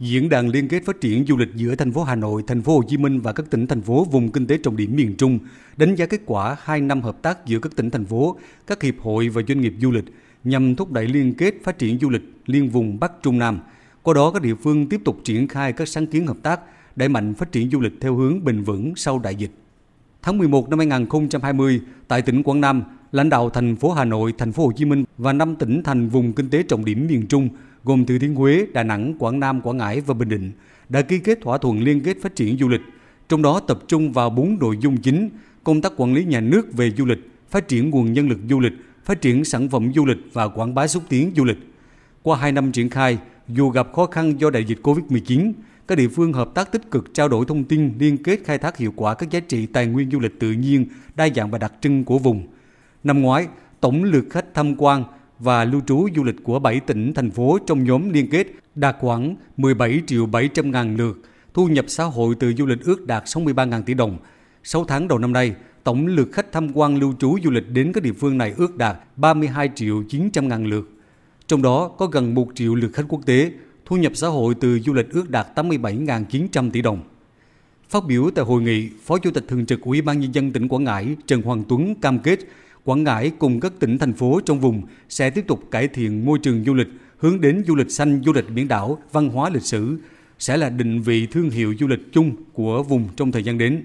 Diễn đàn liên kết phát triển du lịch giữa thành phố Hà Nội, thành phố Hồ Chí Minh và các tỉnh thành phố vùng kinh tế trọng điểm miền Trung đánh giá kết quả 2 năm hợp tác giữa các tỉnh thành phố, các hiệp hội và doanh nghiệp du lịch nhằm thúc đẩy liên kết phát triển du lịch liên vùng Bắc Trung Nam. Qua đó các địa phương tiếp tục triển khai các sáng kiến hợp tác, đẩy mạnh phát triển du lịch theo hướng bền vững sau đại dịch. Tháng 11 năm 2020, tại tỉnh Quảng Nam, lãnh đạo thành phố Hà Nội, thành phố Hồ Chí Minh và năm tỉnh thành vùng kinh tế trọng điểm miền Trung gồm Thừa Thiên Huế, Đà Nẵng, Quảng Nam, Quảng Ngãi và Bình Định đã ký kết thỏa thuận liên kết phát triển du lịch, trong đó tập trung vào bốn nội dung chính: công tác quản lý nhà nước về du lịch, phát triển nguồn nhân lực du lịch, phát triển sản phẩm du lịch và quảng bá xúc tiến du lịch. Qua 2 năm triển khai, dù gặp khó khăn do đại dịch Covid-19, các địa phương hợp tác tích cực trao đổi thông tin, liên kết khai thác hiệu quả các giá trị tài nguyên du lịch tự nhiên, đa dạng và đặc trưng của vùng. Năm ngoái, tổng lượt khách tham quan và lưu trú du lịch của 7 tỉnh, thành phố trong nhóm liên kết đạt khoảng 17 triệu 700 ngàn lượt, thu nhập xã hội từ du lịch ước đạt 63 ngàn tỷ đồng. 6 tháng đầu năm nay, tổng lượt khách tham quan lưu trú du lịch đến các địa phương này ước đạt 32 triệu 900 ngàn lượt. Trong đó có gần 1 triệu lượt khách quốc tế, thu nhập xã hội từ du lịch ước đạt 87.900 tỷ đồng. Phát biểu tại hội nghị, Phó Chủ tịch Thường trực Ủy ban Nhân dân tỉnh Quảng Ngãi Trần Hoàng Tuấn cam kết Quảng Ngãi cùng các tỉnh, thành phố trong vùng sẽ tiếp tục cải thiện môi trường du lịch, hướng đến du lịch xanh, du lịch biển đảo, văn hóa lịch sử, sẽ là định vị thương hiệu du lịch chung của vùng trong thời gian đến.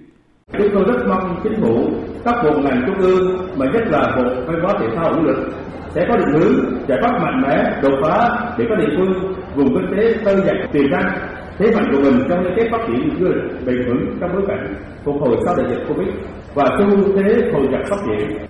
Chúng tôi rất mong chính phủ, các bộ ngành trung ương, mà nhất là Bộ Văn hóa Thể thao du lịch sẽ có định hướng giải pháp mạnh mẽ đột phá để các địa phương vùng kinh tế tư dạch tiềm năng thế mạnh của mình trong liên kết phát triển du lịch bền vững trong bối cảnh phục hồi sau đại dịch covid và xu thế hồi nhập phát triển